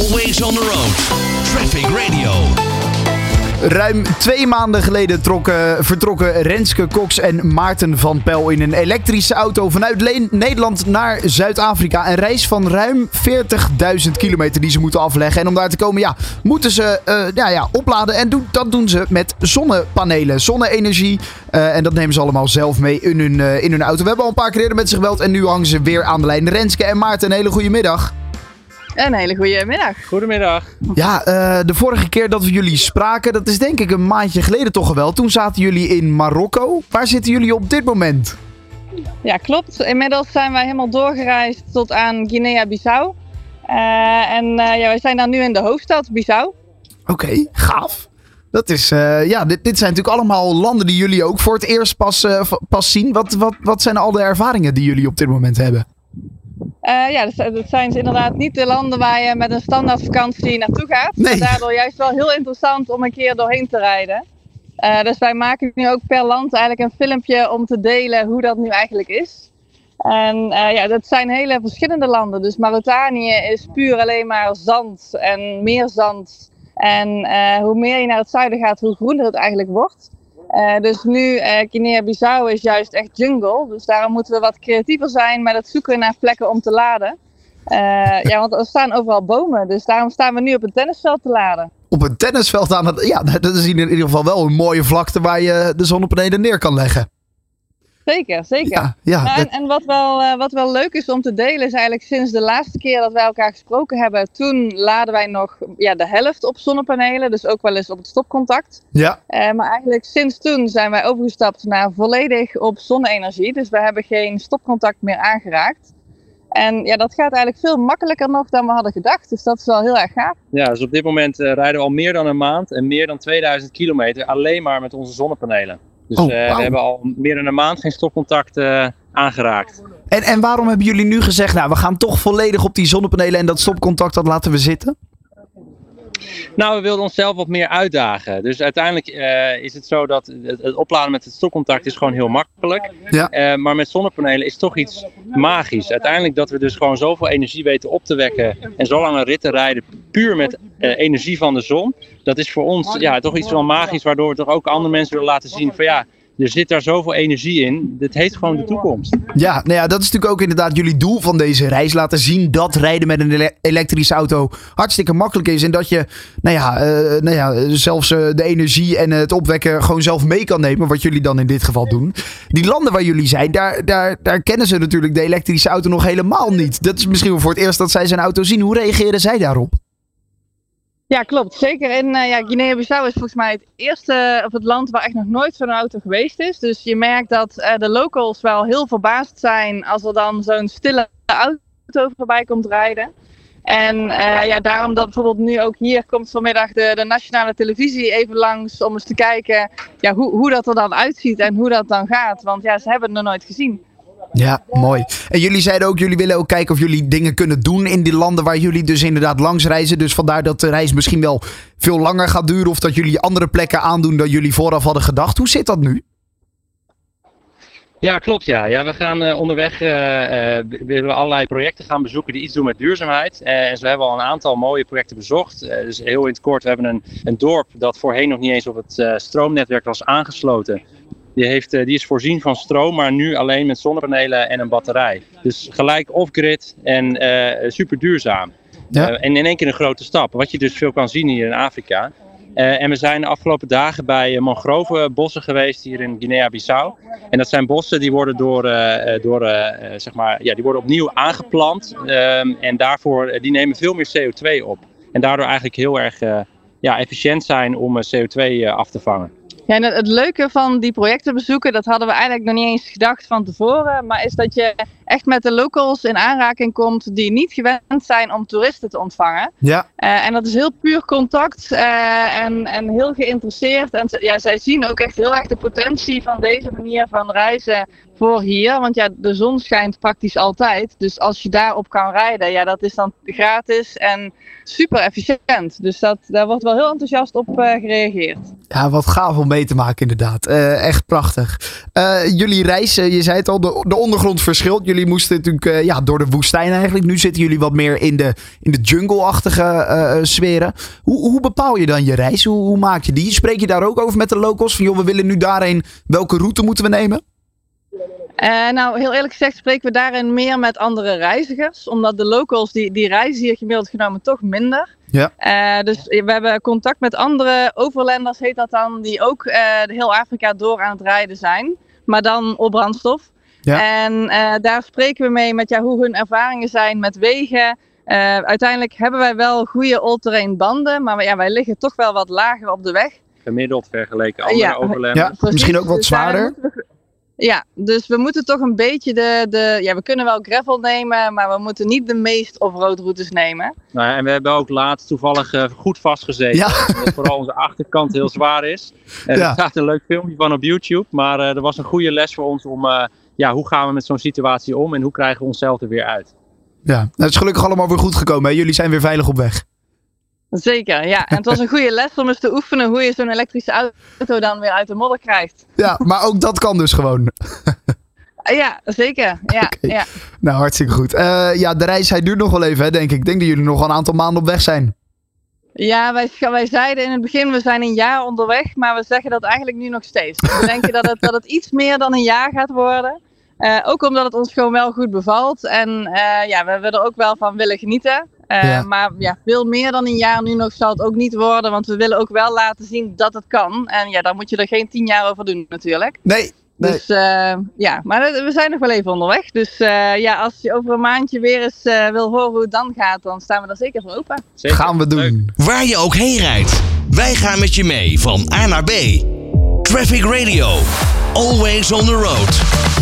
Always on the road. Traffic Radio. Ruim twee maanden geleden trokken, vertrokken Renske Cox en Maarten van Pel in een elektrische auto vanuit Le- Nederland naar Zuid-Afrika. Een reis van ruim 40.000 kilometer die ze moeten afleggen. En om daar te komen, ja, moeten ze eh, ja, ja, opladen. En doen, dat doen ze met zonnepanelen, zonne-energie. Eh, en dat nemen ze allemaal zelf mee in hun, eh, in hun auto. We hebben al een paar keer met ze gebeld en nu hangen ze weer aan de lijn. Renske en Maarten, een hele goede middag. Een hele goede middag. Goedemiddag. Ja, eh, de vorige keer dat we jullie spraken, dat is denk ik een maandje geleden toch wel. Toen zaten jullie in Marokko. Waar zitten jullie op dit moment? Ja, klopt. Inmiddels zijn wij helemaal doorgereisd tot aan Guinea-Bissau. Eh, en eh, ja, wij zijn dan nu in de hoofdstad Bissau. Oké, gaaf. Dat is, eh, ja, dit, dit zijn natuurlijk allemaal landen die jullie ook voor het eerst pas, eh, pas zien. Wat, wat, wat zijn al de ervaringen die jullie op dit moment hebben? Eh, ja, dat, zijn- dat zijn inderdaad niet de landen waar je met een standaard vakantie naartoe gaat. Nee. Maar daardoor juist wel heel interessant om een keer doorheen te rijden. Eh, dus wij maken nu ook per land eigenlijk een filmpje om te delen hoe dat nu eigenlijk is. En eh, ja, dat zijn hele verschillende landen. Dus Mauritanië is puur alleen maar zand en meer zand. En hoe meer je naar het zuiden gaat, hoe groener het eigenlijk wordt. Eh, dus nu, eh Guinea-Bissau is juist echt jungle. Dus daarom moeten we wat creatiever zijn met het zoeken naar plekken om te laden. Eh, ja, want er staan overal bomen. Dus daarom staan we nu op een tennisveld te laden. Op een tennisveld aan het... Ja, dat is in ieder geval wel een mooie vlakte waar je de zonnepanelen neer kan leggen. Zeker, zeker. Ja, ja, Nou, dat- en en wat, wel, eh, wat wel leuk is om te delen, is eigenlijk sinds de laatste keer dat wij elkaar gesproken hebben, toen laden wij nog ja, de helft op zonnepanelen, dus ook wel eens op het stopcontact. ja. Eh, maar eigenlijk sinds toen zijn wij overgestapt naar volledig op zonne-energie, dus we hebben geen stopcontact meer aangeraakt. En ja, dat gaat eigenlijk veel makkelijker nog dan we hadden gedacht, dus dat is wel heel erg gaaf. Ja, dus op dit moment eh, rijden we al meer dan een maand en meer dan 2000 kilometer alleen maar met onze zonnepanelen. Dus Oh, eh, we hebben al meer dan een maand geen stopcontact eh, aangeraakt. En, en waarom hebben jullie nu gezegd, nou, we gaan toch volledig op die zonnepanelen en dat stopcontact, dat laten we zitten? Nou, we wilden onszelf wat meer uitdagen. Dus uiteindelijk eh, is het zo dat het, het opladen met het stopcontact is gewoon heel makkelijk. Ja. Maar met zonnepanelen is toch iets magisch. Uiteindelijk dat we dus gewoon zoveel energie weten op te wekken en zo lange ritten rijden puur met eh, energie van de zon. Dat is voor ons ja, toch iets van magisch, waardoor we toch ook andere mensen willen laten zien van ja, er zit daar zoveel energie in. Dit heeft gewoon de toekomst. Ja, nou ja, dat is natuurlijk ook inderdaad jullie doel van deze reis. Laten zien dat rijden met een ele- elektrische auto hartstikke makkelijk is. En dat je, nou ja, eh, nou ja zelfs eh, de energie en het opwekken gewoon zelf mee kan nemen. Wat jullie dan in dit geval doen. Die landen waar jullie zijn, daar, daar, daar kennen ze natuurlijk de elektrische auto nog helemaal niet. Dat is misschien wel voor het eerst dat zij zijn auto zien. Hoe reageren zij daarop? Ja, klopt. Zeker in eh, ja, Guinea-Bissau is volgens mij het eerste of het land waar echt nog nooit zo'n auto geweest is. Dus je merkt dat eh, de locals wel heel verbaasd zijn als er dan zo'n stille auto voorbij komt rijden. En eh, ja, daarom dat bijvoorbeeld nu ook hier komt vanmiddag de, de nationale televisie even langs om eens te kijken ja, hoe, hoe dat er dan uitziet en hoe dat dan gaat. Want ja, ze hebben het nog nooit gezien. Ja, mooi. En jullie zeiden ook, jullie willen ook kijken of jullie dingen kunnen doen in die landen waar jullie dus inderdaad langs reizen. Dus vandaar dat de reis misschien wel veel langer gaat duren of dat jullie andere plekken aandoen dan jullie vooraf hadden gedacht. Hoe zit dat nu? Ja, klopt. Ja. Ja, we gaan eh, onderweg eh, eh, willen allerlei projecten gaan bezoeken die iets doen met duurzaamheid. En zo hebben al een aantal mooie projecten bezocht. Dus heel in het kort, we hebben een, een dorp dat voorheen nog niet eens op het stroomnetwerk was aangesloten. Die, heeft, eh, die is voorzien van stroom, maar nu alleen met zonnepanelen en een batterij. Dus gelijk off-grid en eh, super duurzaam. Ja. Eh, en in één keer een grote stap, wat je dus veel kan zien hier in Afrika. En we zijn de afgelopen dagen bij eh, mangrovenbossen geweest hier in Guinea-Bissau. En dat zijn bossen die worden, door, door, zeg maar, ja, die worden opnieuw aangeplant. Ehm, en daarvoor, die nemen veel meer CO2 op. En daardoor eigenlijk heel erg ja, efficiënt zijn om eh, CO2 eh, af te vangen. Ja, het, het leuke van die projectenbezoeken, dat hadden we eigenlijk nog niet eens gedacht van tevoren, maar is dat je echt met de locals in aanraking komt die niet gewend zijn om toeristen te ontvangen. Ja. Eh, en dat is heel puur contact eh, en, en heel geïnteresseerd. En ja, zij zien ook echt heel erg de potentie van deze manier van reizen voor hier. Want ja, de zon schijnt praktisch altijd. Dus als je daarop kan rijden, ja, dat is dan gratis en super efficiënt. Dus dat, daar wordt wel heel enthousiast op uh, gereageerd. Ja, wat gaaf om mee te maken inderdaad. Echt prachtig. Jullie reizen, je zei het al, de, de ondergrond verschilt. Jullie moesten natuurlijk ja, door de woestijn eigenlijk. Nu zitten jullie wat meer in de, in de jungle-achtige sferen. Hoe, hoe bepaal je dan je reis? Hoe, hoe maak je die? Spreek je daar ook over met de locals? Van joh, we willen nu daarheen. Welke route moeten we nemen? Uh, nou, heel eerlijk gezegd spreken we daarin meer met andere reizigers. Omdat de locals, die, die reizen hier gemiddeld genomen toch minder. Ja. Uh, dus we hebben contact met andere overlanders, heet dat dan, die ook uh, heel Afrika door aan het rijden zijn. Maar dan op brandstof. Ja. En daar spreken we mee met ja, hoe hun ervaringen zijn met wegen. uiteindelijk hebben wij wel goede all-terrain banden, maar ja, wij liggen toch wel wat lager op de weg. Gemiddeld vergeleken andere Ja. overlanders. Ja, misschien ook wat Dus zwaarder. Ja, dus we moeten toch een beetje de, de. Ja, we kunnen wel gravel nemen, maar we moeten niet de meest off-road routes nemen. Nou ja, en we hebben ook laatst toevallig eh, goed vastgezeten. Ja. Omdat vooral onze achterkant heel zwaar is. En Ja. Er staat een leuk filmpje van op YouTube. Maar eh, er was een goede les voor ons om... eh, ja, hoe gaan we met zo'n situatie om en hoe krijgen we onszelf er weer uit? Ja, nou, het is gelukkig allemaal weer goed gekomen. Hè? Jullie zijn weer veilig op weg. Zeker, ja. En het was een goede les om eens te oefenen hoe je zo'n elektrische auto dan weer uit de modder krijgt. Ja, maar ook dat kan dus gewoon. Ja, zeker. Ja, ja. Nou, hartstikke goed. Eh, ja, de reis hij duurt nog wel even, hè, denk ik. Ik denk dat jullie nog een aantal maanden op weg zijn. ja wij, wij zeiden in het begin, we zijn een jaar onderweg, maar we zeggen dat eigenlijk nu nog steeds. We denken dat het, dat het iets meer dan een jaar gaat worden. Eh, ook omdat het ons gewoon wel goed bevalt. En eh, ja, we, we er ook wel van willen genieten. Eh, Ja. Maar ja, veel meer dan een jaar nu nog zal het ook niet worden. Want we willen ook wel laten zien dat het kan. En ja, dan moet je er geen tien jaar over doen natuurlijk. Nee, nee. Dus eh, ja, maar we zijn nog wel even onderweg. Dus eh, ja, als je over een maandje weer eens eh, wil horen hoe het dan gaat, dan staan we daar zeker voor open. Zeker. gaan we doen. Leuk. Waar je ook heen rijdt. Wij gaan met je mee van A naar B. Traffic Radio. Always on the road.